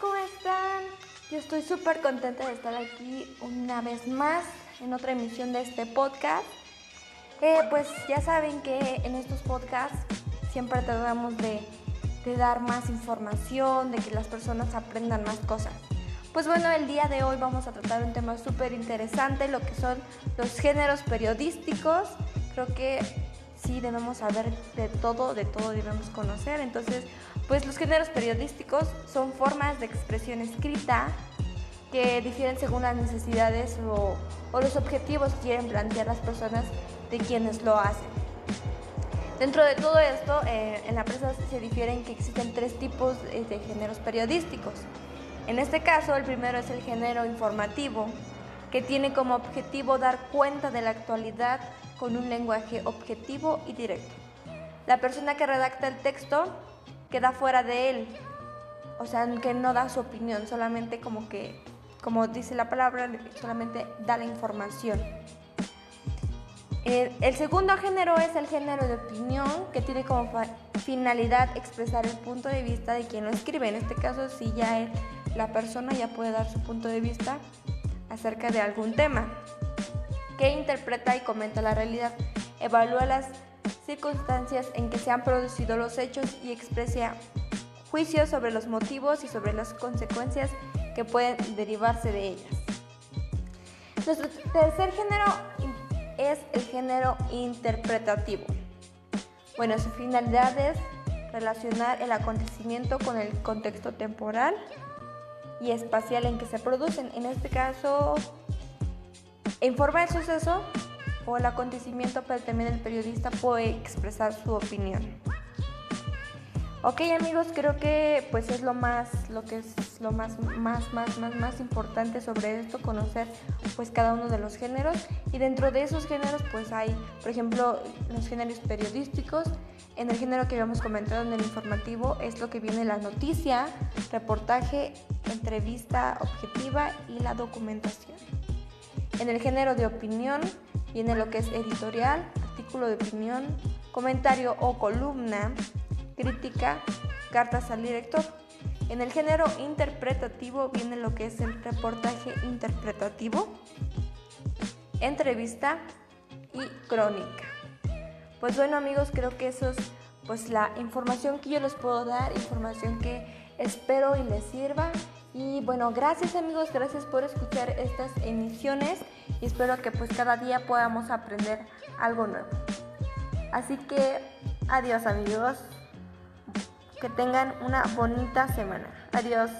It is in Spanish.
¿cómo están? Yo estoy súper contenta de estar aquí una vez más en otra emisión de este podcast. Eh, pues ya saben que en estos podcasts siempre tratamos de, de dar más información, de que las personas aprendan más cosas. Pues bueno, el día de hoy vamos a tratar un tema súper interesante, lo que son los géneros periodísticos. Creo que sí debemos saber de todo, de todo debemos conocer. Entonces, pues los géneros periodísticos son formas de expresión escrita que difieren según las necesidades o, los objetivos que quieren plantear las personas de quienes lo hacen. Dentro de todo esto, eh, en la prensa se difieren que existen tres tipos de géneros periodísticos. En este caso, el primero es el género informativo, que tiene como objetivo dar cuenta de la actualidad con un lenguaje objetivo y directo. La persona que redacta el texto queda fuera de él, o sea, que no da su opinión, solamente como que, como dice la palabra, solamente da la información. El, segundo género es el género de opinión, que tiene como finalidad expresar el punto de vista de quien lo escribe. En este caso, si ya la persona ya puede dar su punto de vista acerca de algún tema que interpreta y comenta la realidad, evalúa las circunstancias en que se han producido los hechos y expresa juicios sobre los motivos y sobre las consecuencias que pueden derivarse de ellas. Nuestro tercer género es el género interpretativo. Bueno, su finalidad es relacionar el acontecimiento con el contexto temporal y espacial en que se producen. En este caso, informa el suceso o el acontecimiento, pero también el periodista puede expresar su opinión. Ok amigos, creo que pues es lo más, lo que es lo más, más, más, más, más importante sobre esto, conocer pues cada uno de los géneros y dentro de esos géneros pues hay, por ejemplo, los géneros periodísticos, en el género que habíamos comentado en el informativo es lo que viene la noticia, reportaje, entrevista objetiva y la documentación. En el género de opinión viene lo que es editorial, artículo de opinión, comentario o columna, crítica, cartas al director. En el género interpretativo viene lo que es el reportaje interpretativo, entrevista y crónica. Pues bueno amigos, creo que eso es pues la información que yo les puedo dar, información que espero y les sirva. Y bueno, gracias amigos, gracias por escuchar estas emisiones y espero que pues cada día podamos aprender algo nuevo. Así que adiós amigos, que tengan una bonita semana. Adiós.